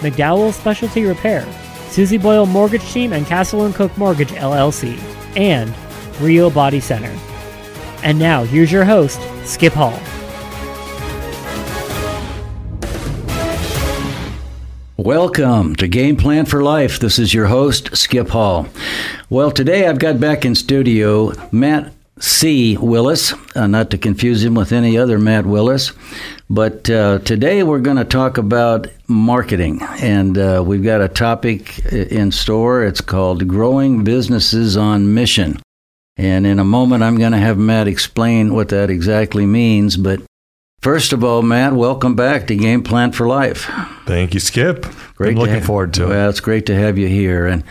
McDowell Specialty Repair, Susie Boyle Mortgage Team, and Castle and Cooke Mortgage LLC, and Rio Body Center. And now, here's your host, Skip Hall. Welcome to Game Plan for Life. This is your host, Skip Hall. Well, today I've got back in studio Matt C. Willis, uh, not to confuse him with any other Matt Willis. But uh, today we're going to talk about marketing, and uh, we've got a topic in store. It's called Growing Businesses on Mission. And in a moment, I'm going to have Matt explain what that exactly means. But First of all, Matt, welcome back to Game Plan for Life. Thank you, Skip. Great looking have, forward to well, it. Well, it's great to have you here and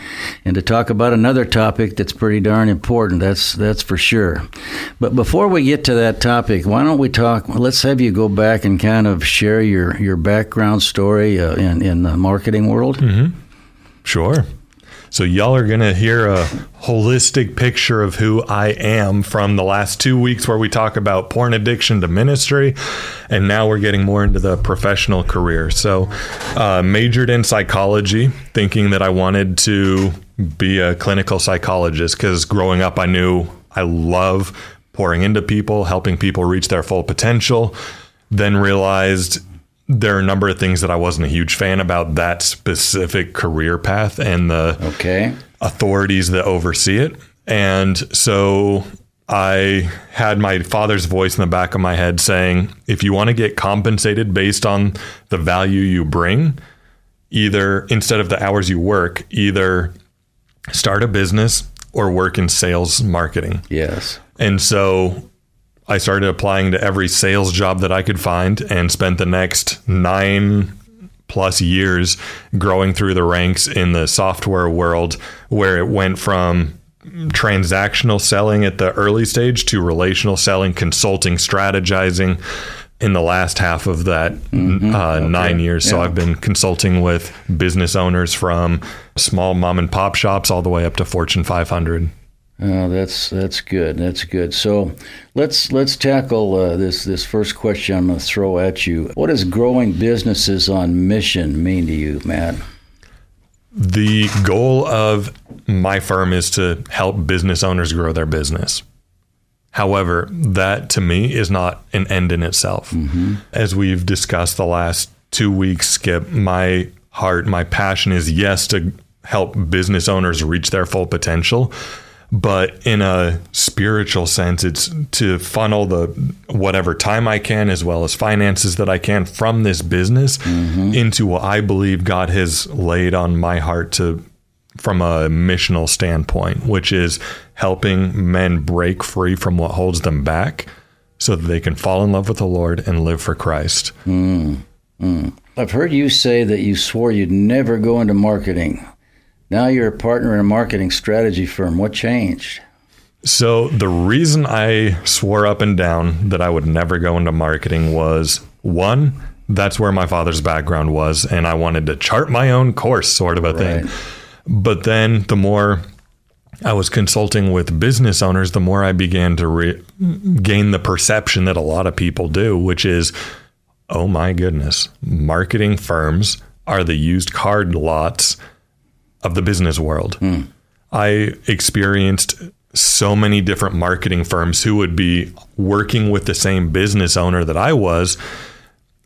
and to talk about another topic that's pretty darn important. That's that's for sure. But before we get to that topic, why don't we talk? Let's have you go back and kind of share your your background story uh, in in the marketing world. Mm-hmm. Sure. So, y'all are going to hear a holistic picture of who I am from the last two weeks where we talk about porn addiction to ministry. And now we're getting more into the professional career. So, uh, majored in psychology, thinking that I wanted to be a clinical psychologist because growing up, I knew I love pouring into people, helping people reach their full potential. Then realized there are a number of things that I wasn't a huge fan about that specific career path and the okay. authorities that oversee it. And so I had my father's voice in the back of my head saying, if you want to get compensated based on the value you bring, either instead of the hours you work, either start a business or work in sales marketing. Yes. And so I started applying to every sales job that I could find and spent the next nine plus years growing through the ranks in the software world where it went from transactional selling at the early stage to relational selling, consulting, strategizing in the last half of that mm-hmm. uh, okay. nine years. So. I've been consulting with business owners from small mom and pop shops all the way up to Fortune 500. Oh, that's that's good. That's good. So let's let's tackle uh, this this first question I'm going to throw at you. What does growing businesses on mission mean to you, Matt? The goal of my firm is to help business owners grow their business. However, that to me is not an end in itself. Mm-hmm. As we've discussed the last two weeks, Skip, my heart, my passion is yes to help business owners reach their full potential but in a spiritual sense it's to funnel the whatever time I can as well as finances that I can from this business mm-hmm. into what I believe God has laid on my heart to from a missional standpoint which is helping men break free from what holds them back so that they can fall in love with the Lord and live for Christ. Mm. Mm. I've heard you say that you swore you'd never go into marketing. Now you're a partner in a marketing strategy firm. What changed? So, the reason I swore up and down that I would never go into marketing was one, that's where my father's background was, and I wanted to chart my own course, sort of a right. thing. But then the more I was consulting with business owners, the more I began to re- gain the perception that a lot of people do, which is, oh my goodness, marketing firms are the used card lots of the business world. Mm. I experienced so many different marketing firms who would be working with the same business owner that I was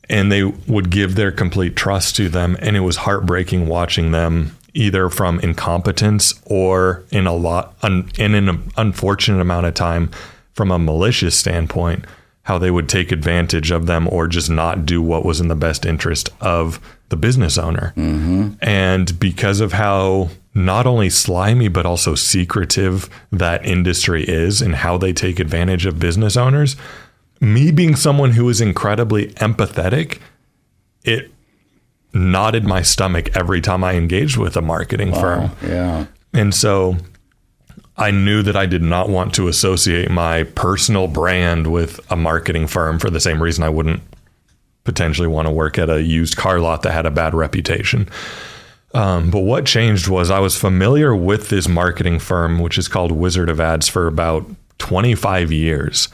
and they would give their complete trust to them and it was heartbreaking watching them either from incompetence or in a lot in an unfortunate amount of time from a malicious standpoint how they would take advantage of them or just not do what was in the best interest of the business owner. Mm-hmm. And because of how not only slimy, but also secretive that industry is and how they take advantage of business owners, me being someone who is incredibly empathetic, it knotted my stomach every time I engaged with a marketing firm. Yeah. And so I knew that I did not want to associate my personal brand with a marketing firm for the same reason I wouldn't potentially want to work at a used car lot that had a bad reputation. Um, but what changed was I was familiar with this marketing firm, which is called Wizard of Ads, for about 25 years.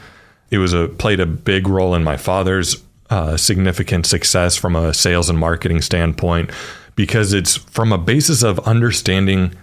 It was a played a big role in my father's uh, significant success from a sales and marketing standpoint because it's from a basis of understanding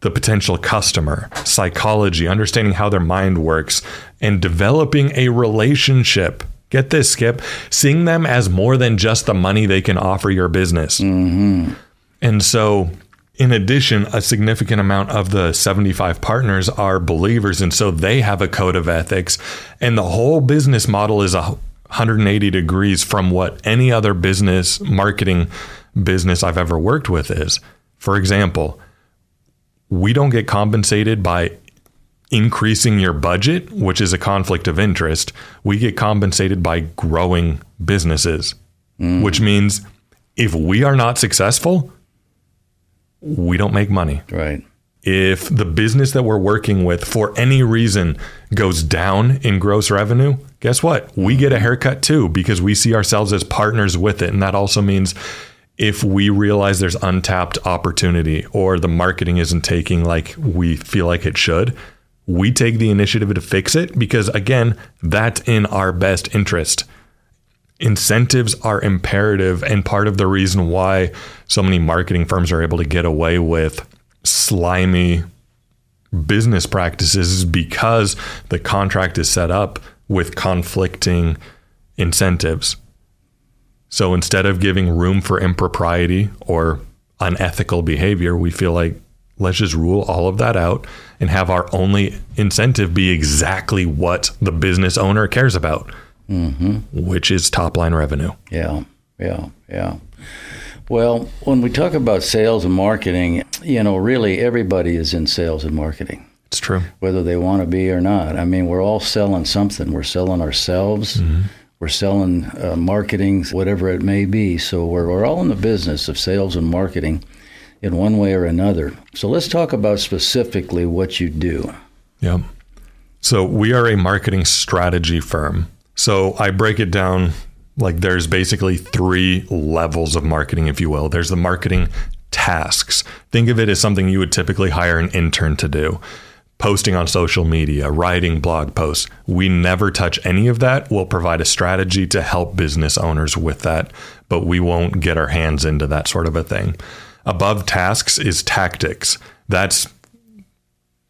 the potential customer, psychology, understanding how their mind works, and developing a relationship. Get this, Skip, seeing them as more than just the money they can offer your business. Mm-hmm. And so, in addition, a significant amount of the 75 partners are believers. And so they have a code of ethics. And the whole business model is a 180 degrees from what any other business, marketing business I've ever worked with is. For example, we don't get compensated by increasing your budget, which is a conflict of interest. We get compensated by growing businesses, mm. which means if we are not successful, we don't make money. Right. If the business that we're working with for any reason goes down in gross revenue, guess what? We get a haircut too because we see ourselves as partners with it. And that also means if we realize there's untapped opportunity or the marketing isn't taking like we feel like it should, we take the initiative to fix it because, again, that's in our best interest incentives are imperative and part of the reason why so many marketing firms are able to get away with slimy business practices is because the contract is set up with conflicting incentives. So instead of giving room for impropriety or unethical behavior, we feel like let's just rule all of that out and have our only incentive be exactly what the business owner cares about mm-hmm. which is top line revenue. Yeah, yeah, yeah. Well, when we talk about sales and marketing, you know, really everybody is in sales and marketing, It's true. whether they want to be or not. I mean, we're all selling something. We're selling ourselves. Mm-hmm. We're selling uh, marketing, whatever it may be. So we're, we're all in the business of sales and marketing in one way or another. So let's talk about specifically what you do. Yeah. So we are a marketing strategy firm. So I break it down like there's basically three levels of marketing, if you will. There's the marketing tasks. Think of it as something you would typically hire an intern to do. Posting on social media, writing blog posts. We never touch any of that. We'll provide a strategy to help business owners with that, but we won't get our hands into that sort of a thing. Above tasks is tactics. That's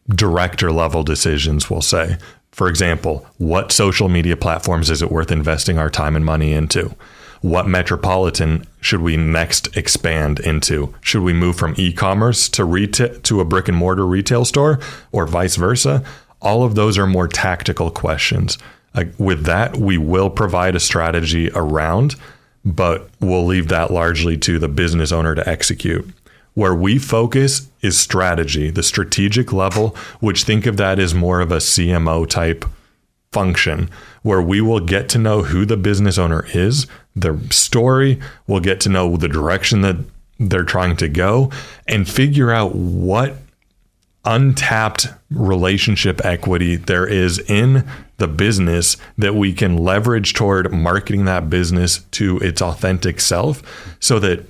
director level decisions, we'll say. For example, what social media platforms is it worth investing our time and money into? What metropolitan should we next expand into? Should we move from e-commerce to retail to a brick and mortar retail store or vice versa? All of those are more tactical questions. Like with that, we will provide a strategy around, but we'll leave that largely to the business owner to execute. Where we focus is strategy, the strategic level, which think of that as more of a CMO type function, where we will get to know who the business owner is, their story, we'll get to know the direction that they're trying to go, and figure out what untapped relationship equity there is in the business that we can leverage toward marketing that business to its authentic self so that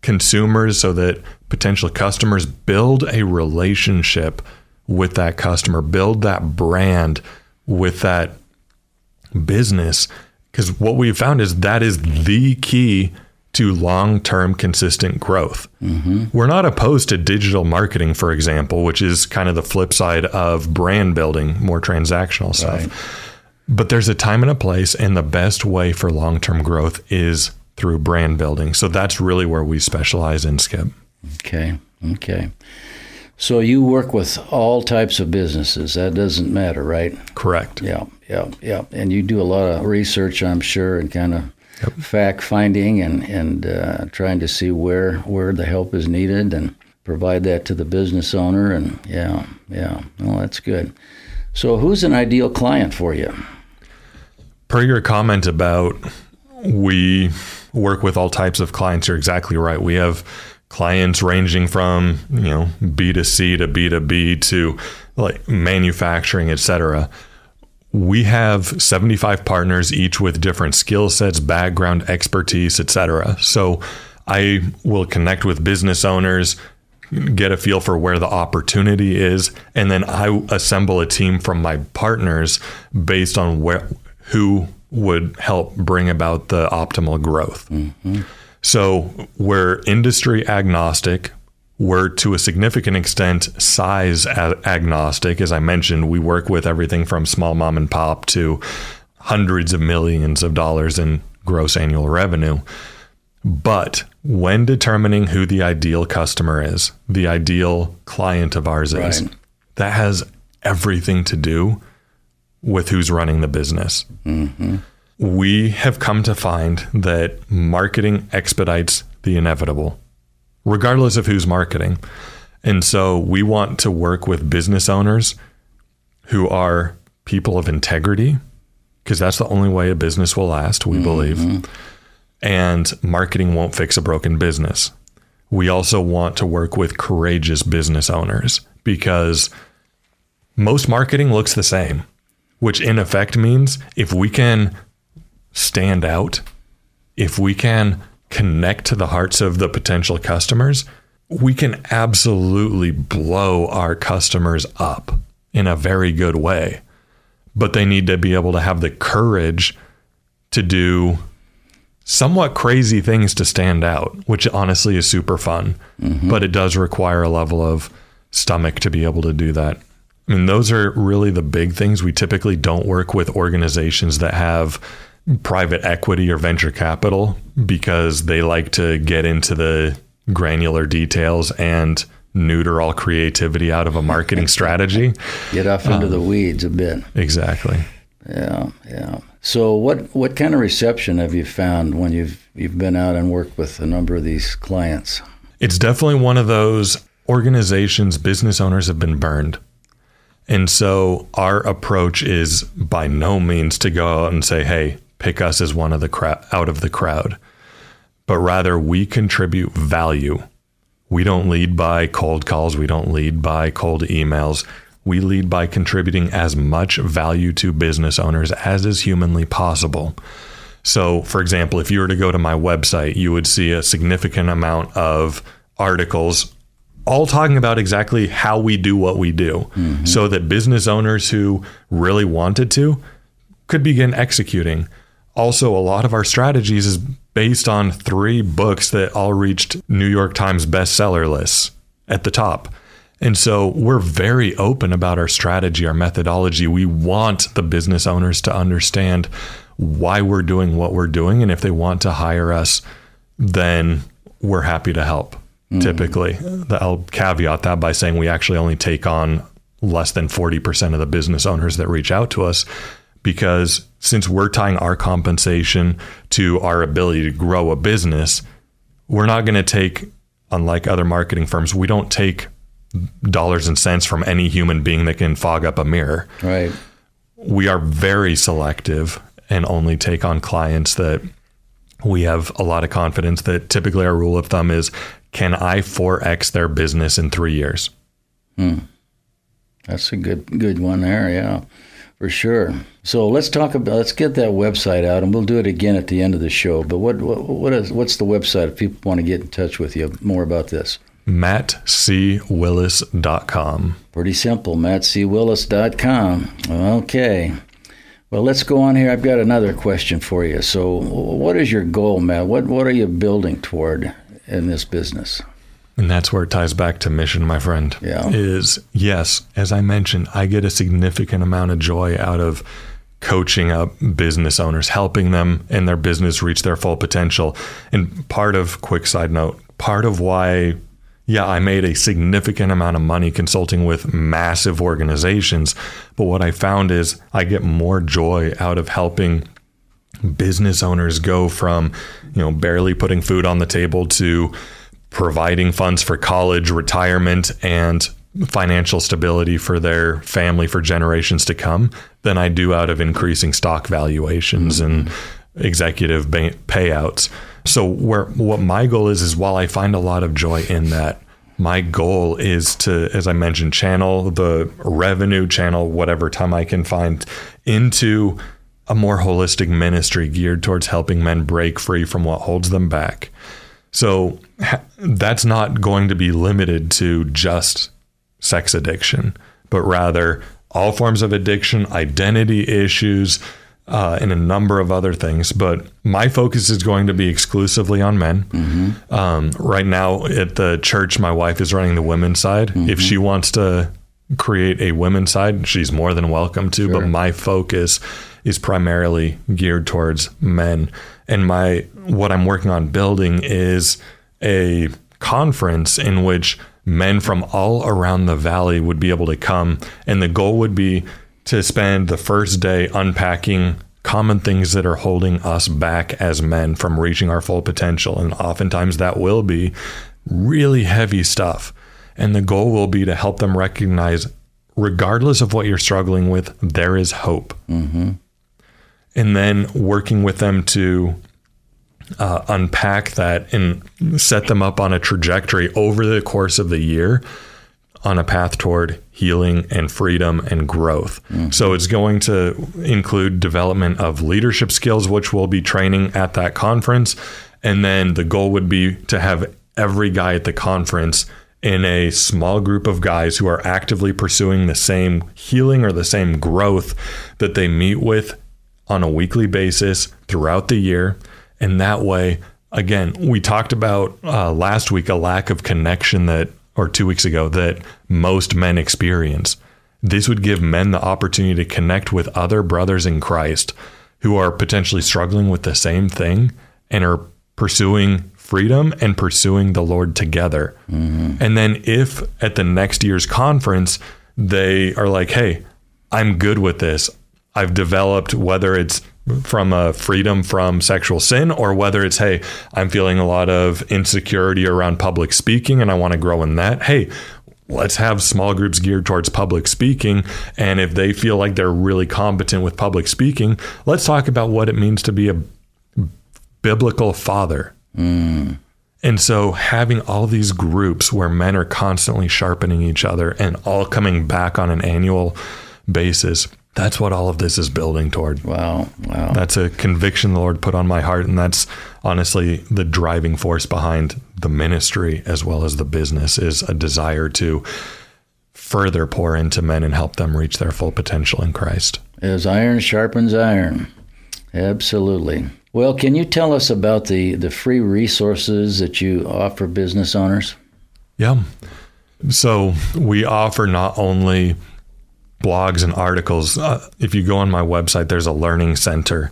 consumers so that potential customers build a relationship with that customer, build that brand with that business. Because what we've found is that is the key to long term consistent growth. Mm-hmm. We're not opposed to digital marketing, for example, which is kind of the flip side of brand building, more transactional stuff. But there's a time and a place, and the best way for long term growth is through brand building. So that's really where we specialize in Skip. Okay. Okay. So you work with all types of businesses. That doesn't matter, right? Correct. Yeah, yeah, yeah. And you do a lot of research, I'm sure, and kind of fact finding and and uh, trying to see where where the help is needed and provide that to the business owner. And yeah, yeah. Well, that's good. So who's an ideal client for you? Per your comment about we work with all types of clients. You're exactly right. We have clients ranging from you know B2C to B2B to like manufacturing, etc. We have 75 partners, each with different skill sets, background, expertise, etc. So I will connect with business owners, get a feel for where the opportunity is, and then I assemble a team from my partners based on where who would help bring about the optimal growth. Mm-hmm. So we're industry agnostic. We're to a significant extent size agnostic. As I mentioned, we work with everything from small mom and pop to hundreds of millions of dollars in gross annual revenue. But when determining who the ideal customer is, the ideal client of ours right. is, that has everything to do with who's running the business. Mm-hmm. We have come to find that marketing expedites the inevitable, regardless of who's marketing. And so we want to work with business owners who are people of integrity, because that's the only way a business will last, we mm-hmm. believe. And marketing won't fix a broken business. We also want to work with courageous business owners because most marketing looks the same which in effect means if we can stand out, if we can connect to the hearts of the potential customers, we can absolutely blow our customers up in a very good way. But they need to be able to have the courage to do somewhat crazy things to stand out, which honestly is super fun. Mm-hmm. But it does require a level of stomach to be able to do that. I mean, those are really the big things. We typically don't work with organizations that have private equity or venture capital because they like to get into the granular details and neuter all creativity out of a marketing strategy. Get off into um, the weeds a bit. Exactly. Yeah, yeah. So what what kind of reception have you found when you've you've been out and worked with a number of these clients? It's definitely one of those organizations business owners have been burned. And so our approach is by no means to go out and say, "Hey, pick us as one of the crowd out of the crowd." But rather we contribute value. We don't lead by cold calls, we don't lead by cold emails. We lead by contributing as much value to business owners as is humanly possible. So, for example, if you were to go to my website, you would see a significant amount of articles all talking about exactly how we do what we do mm-hmm. so that business owners who really wanted to could begin executing. Also, a lot of our strategies is based on three books that all reached New York Times bestseller lists at the top. And so we're very open about our strategy, our methodology. We want the business owners to understand why we're doing what we're doing. And if they want to hire us, then we're happy to help mm. typically. I'll caveat that by saying we actually only take on less than 40% of the business owners that reach out to us because since we're tying our compensation to our ability to grow a business, we're not going to take, unlike other marketing firms, we don't take dollars and cents from any human being that can fog up a mirror. Right. We are very selective and only take on clients that we have a lot of confidence that typically our rule of thumb is can I 4x their business in three years? Hmm. That's a good good one there, yeah, for sure. So let's talk about let's get that website out, and we'll do it again at the end of the show. But what what, what is what's the website if people want to get in touch with you more about this? MattCWillis.com. Pretty simple, MattCWillis.com. Okay. Well, let's go on here. I've got another question for you. So, what is your goal, Matt? What what are you building toward in this business. And that's where it ties back to mission, my friend. Yeah. Is yes, as I mentioned, I get a significant amount of joy out of coaching up business owners, helping them and their business reach their full potential. And part of, quick side note, part of why, yeah, I made a significant amount of money consulting with massive organizations. But what I found is I get more joy out of helping business owners go from, you know, barely putting food on the table to providing funds for college, retirement, and financial stability for their family for generations to come than I do out of increasing stock valuations mm-hmm. and executive payouts. So where what my goal is is while I find a lot of joy in that, my goal is to, as I mentioned, channel the revenue channel whatever time I can find into a more holistic ministry geared towards helping men break free from what holds them back. So that's not going to be limited to just sex addiction, but rather all forms of addiction, identity issues, uh, and a number of other things. But my focus is going to be exclusively on men. Mm-hmm. Um, right now at the church, my wife is running the women's side. Mm-hmm. If she wants to create a women's side, she's more than welcome to. Sure. But my focus is primarily geared towards men. And my what I'm working on building is a conference in which men from all around the valley would be able to come and the goal would be to spend the first day unpacking common things that are holding us back as men from reaching our full potential. And oftentimes that will be really heavy stuff. And the goal will be to help them recognize, regardless of what you're struggling with, there is hope. Mm-hmm. And then working with them to uh, unpack that and set them up on a trajectory over the course of the year on a path toward healing and freedom and growth. Mm-hmm. So it's going to include development of leadership skills, which we'll be training at that conference. And then the goal would be to have every guy at the conference in a small group of guys who are actively pursuing the same healing or the same growth that they meet with on a weekly basis throughout the year. And that way, again, we talked about uh, last week a lack of connection that or two weeks ago that most men experience. This would give men the opportunity to connect with other brothers in Christ who are potentially struggling with the same thing and are pursuing freedom and pursuing the Lord together. Mm-hmm. And then if at the next year's conference, they are like, hey, I'm good with this. I've developed, whether it's from a freedom from sexual sin or whether it's hey i'm feeling a lot of insecurity around public speaking and i want to grow in that hey let's have small groups geared towards public speaking and if they feel like they're really competent with public speaking let's talk about what it means to be a biblical father mm. and so having all these groups where men are constantly sharpening each other and all coming back on an annual basis that's what all of this is building toward. Wow. Wow. That's a conviction the Lord put on my heart. And that's honestly the driving force behind the ministry as well as the business is a desire to further pour into men and help them reach their full potential in Christ. As iron sharpens iron. Absolutely. Well, can you tell us about the, the free resources that you offer business owners? Yeah. So we offer not only blogs and articles. Uh, if you go on my website, there's a learning center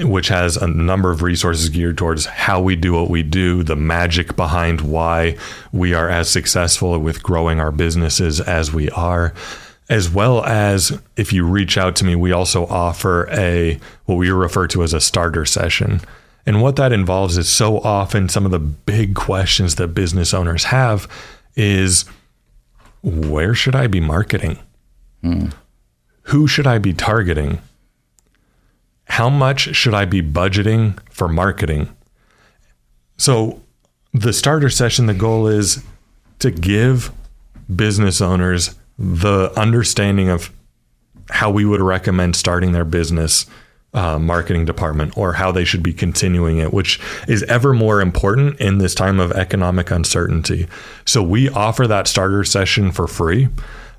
which has a number of resources geared towards how we do what we do, the magic behind why we are as successful with growing our businesses as we are. As well as if you reach out to me, we also offer a what we refer to as a starter session. And what that involves is so often some of the big questions that business owners have is where should I be marketing? Mm. Who should I be targeting? How much should I be budgeting for marketing? So, the starter session, the goal is to give business owners the understanding of how we would recommend starting their business uh, marketing department or how they should be continuing it, which is ever more important in this time of economic uncertainty. So, we offer that starter session for free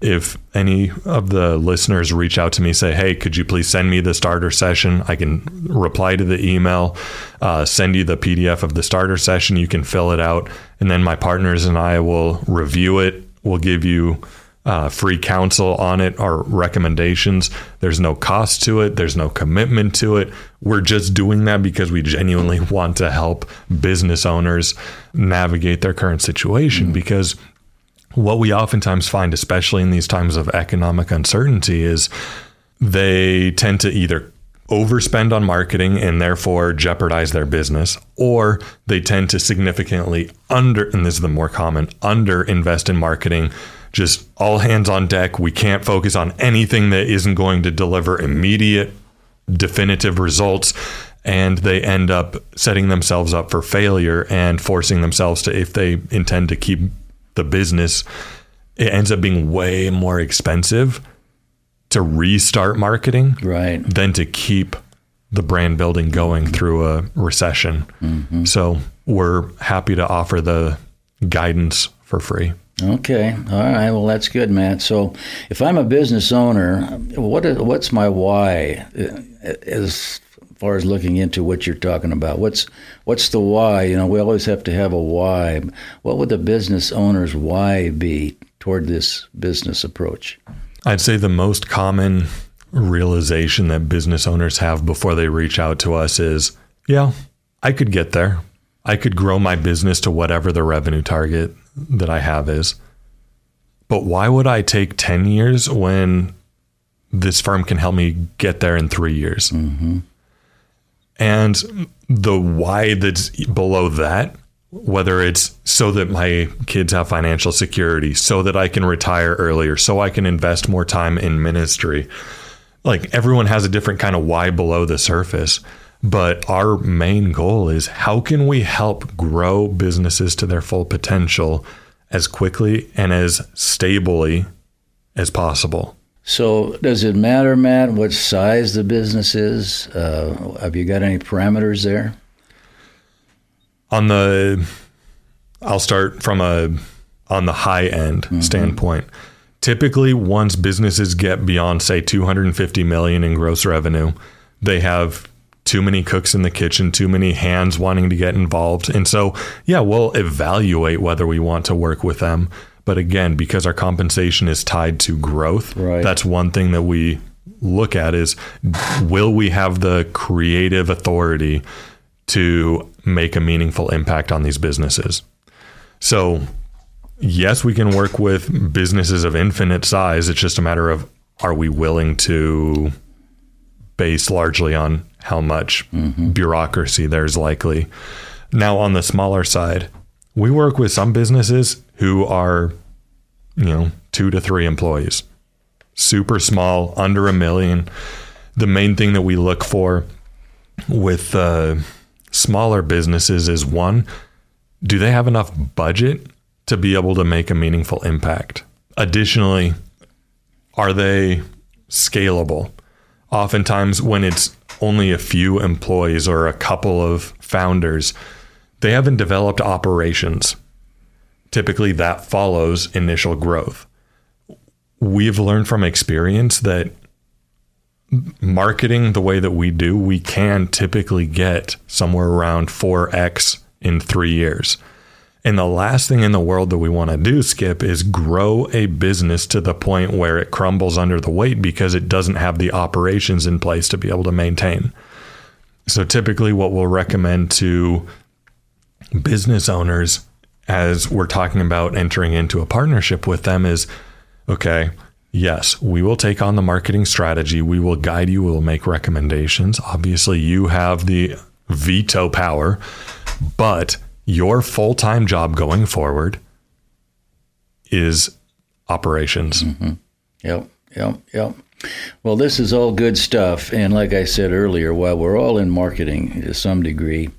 if any of the listeners reach out to me say hey could you please send me the starter session? I can reply to the email uh, send you the pdf of the starter session. You can fill it out and then my partners and i will review it. We'll give you uh, free counsel on it or recommendations. There's no cost to it. There's no commitment to it. We're just doing that because we genuinely want to help business owners navigate their current situation mm-hmm. because what we oftentimes find, especially in these times of economic uncertainty, is they tend to either overspend on marketing and therefore jeopardize their business, or they tend to significantly under, and this is the more common, under invest in marketing. Just all hands on deck. We can't focus on anything that isn't going to deliver immediate, definitive results. and they end up setting themselves up for failure and forcing themselves to, if they intend to keep the business, it ends up being way more expensive to restart marketing Right. than to keep the brand building going through a recession. Mm-hmm. So we're happy to offer the guidance for free. Okay. All right. Well, that's good, Matt. So, if I'm a business owner, what is, what's my why as far as looking into what you're talking about? What's what's the why? You know, we always have to have a why. What would the business owner's why be toward this business approach? I'd say the most common realization that business owners have before they reach out to us is yeah, I could get there. I could grow my business to whatever the revenue target that I have is. But why would I take 10 years when this firm can help me get there in three years? Mm-hmm. And the why that's below that, whether it's so that my kids have financial security, so that I can retire earlier, so I can invest more time in ministry. Like everyone has a different kind of why below the surface. But our main goal is how can we help grow businesses to their full potential as quickly and as stably as possible? So, does it matter, Matt, what size the business is? Uh, have you got any parameters there? on the I'll start from a on the high end standpoint. Typically once businesses get beyond say 250 million in gross revenue, they have too many cooks in the kitchen, too many hands wanting to get involved. And so, yeah, we'll evaluate whether we want to work with them. But again, because our compensation is tied to growth, Right. that's one thing that we look at is will we have the creative authority to make a meaningful impact on these businesses. So, yes, we can work with businesses of infinite size. It's just a matter of are we willing to base largely on how much mm-hmm. bureaucracy there's likely. Now, on the smaller side, we work with some businesses who are, you know, two to three employees, super small, under a million. The main thing that we look for with uh, smaller businesses is one, do they have enough budget to be able to make a meaningful impact? Additionally, are they scalable? Oftentimes, when it's only a few employees or a couple of founders, they haven't developed operations. Typically, that follows initial growth. We've learned from experience that marketing the way that we do, we can typically get somewhere around 4x in three years. And the last thing in the world that we want to do, Skip, is grow a business to the point where it crumbles under the weight because it doesn't have the operations in place to be able to maintain. So typically, what we'll recommend to business owners as we're talking about entering into a partnership with them is okay, yes, we will take on the marketing strategy. We will guide you. We will make recommendations. Obviously, you have the veto power, but your full time job going forward is operations. Mm-hmm. Yep, yep, yep. Well, this is all good stuff. And like I said earlier, while we're all in marketing to some degree,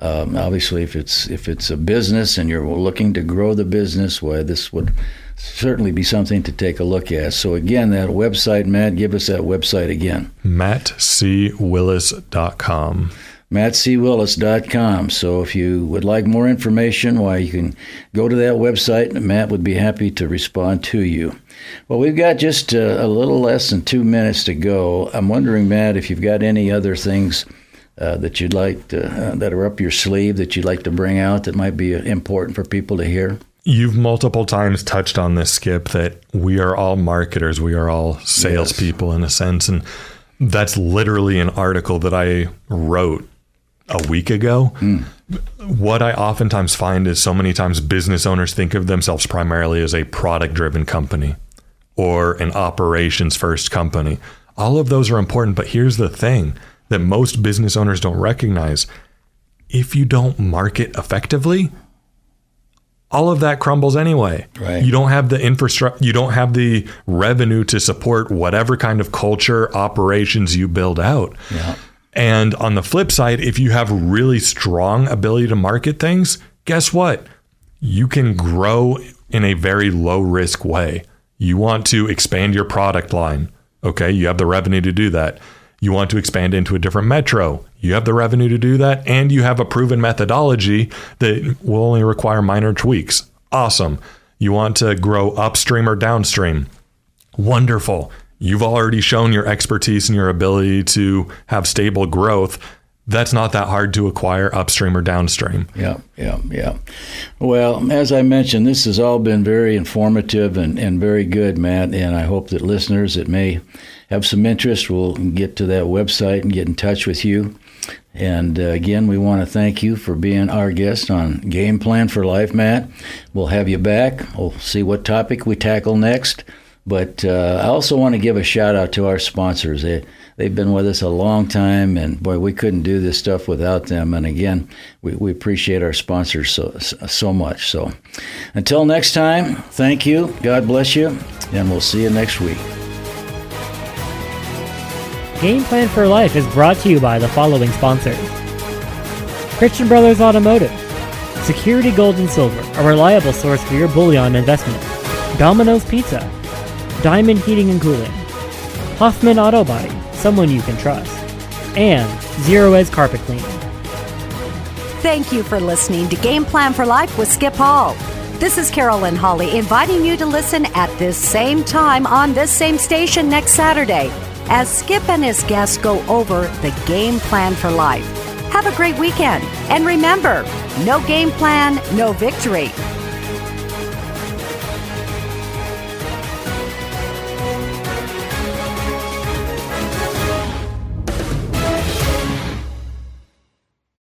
um, obviously, if it's if it's a business and you're looking to grow the business, well, this would certainly be something to take a look at. So again, that website, Matt, give us that website again. MattCWillis.com. mattcwillis.com. So if you would like more information, why you can go to that website and Matt would be happy to respond to you. Well, we've got just uh, a little less than two minutes to go. I'm wondering, Matt, if you've got any other things uh, that you'd like to, uh, that are up your sleeve that you'd like to bring out that might be uh, important for people to hear. You've multiple times touched on this, Skip, that we are all marketers. We are all salespeople in a sense. And that's literally an article that I wrote a week ago. What I oftentimes find is so many times business owners think of themselves primarily as a product driven company or an operations first company. All of those are important. But here's the thing that most business owners don't recognize if you don't market effectively, all of that crumbles anyway. Right. You don't have the infrastructure, you don't have the revenue to support whatever kind of culture operations you build out. Yeah. And on the flip side, if you have really strong ability to market things, guess what? You can grow in a very low risk way. You want to expand your product line. Okay, you have the revenue to do that. You want to expand into a different metro. You have the revenue to do that, and you have a proven methodology that will only require minor tweaks. Awesome. You want to grow upstream or downstream. Wonderful. You've already shown your expertise and your ability to have stable growth. That's not that hard to acquire upstream or downstream. Yeah, yeah, yeah. Well, as I mentioned, this has all been very informative and, and very good, Matt. And I hope that listeners it may have some interest we'll get to that website and get in touch with you. And uh, again, we want to thank you for being our guest on Game Plan for Life, Matt. We'll have you back. We'll see what topic we tackle next. But uh, I also want to give a shout out to our sponsors. They, they've been with us a long time, and boy, we couldn't do this stuff without them. And again, we, we appreciate our sponsors so, so much. So until next time, thank you. God bless you, and we'll see you next week. Game Plan for Life is brought to you by the following sponsors. Christian Brothers Automotive, Security Gold and Silver, a reliable source for your bullion investment, Domino's Pizza, Diamond Heating and Cooling, Hoffman Auto Body, someone you can trust, and Zero Edge Carpet Cleaning. Thank you for listening to Game Plan for Life with Skip Hall. This is Carolyn Holly inviting you to listen at this same time on this same station next Saturday as Skip and his guests go over the game plan for life. Have a great weekend. And remember, no game plan, no victory.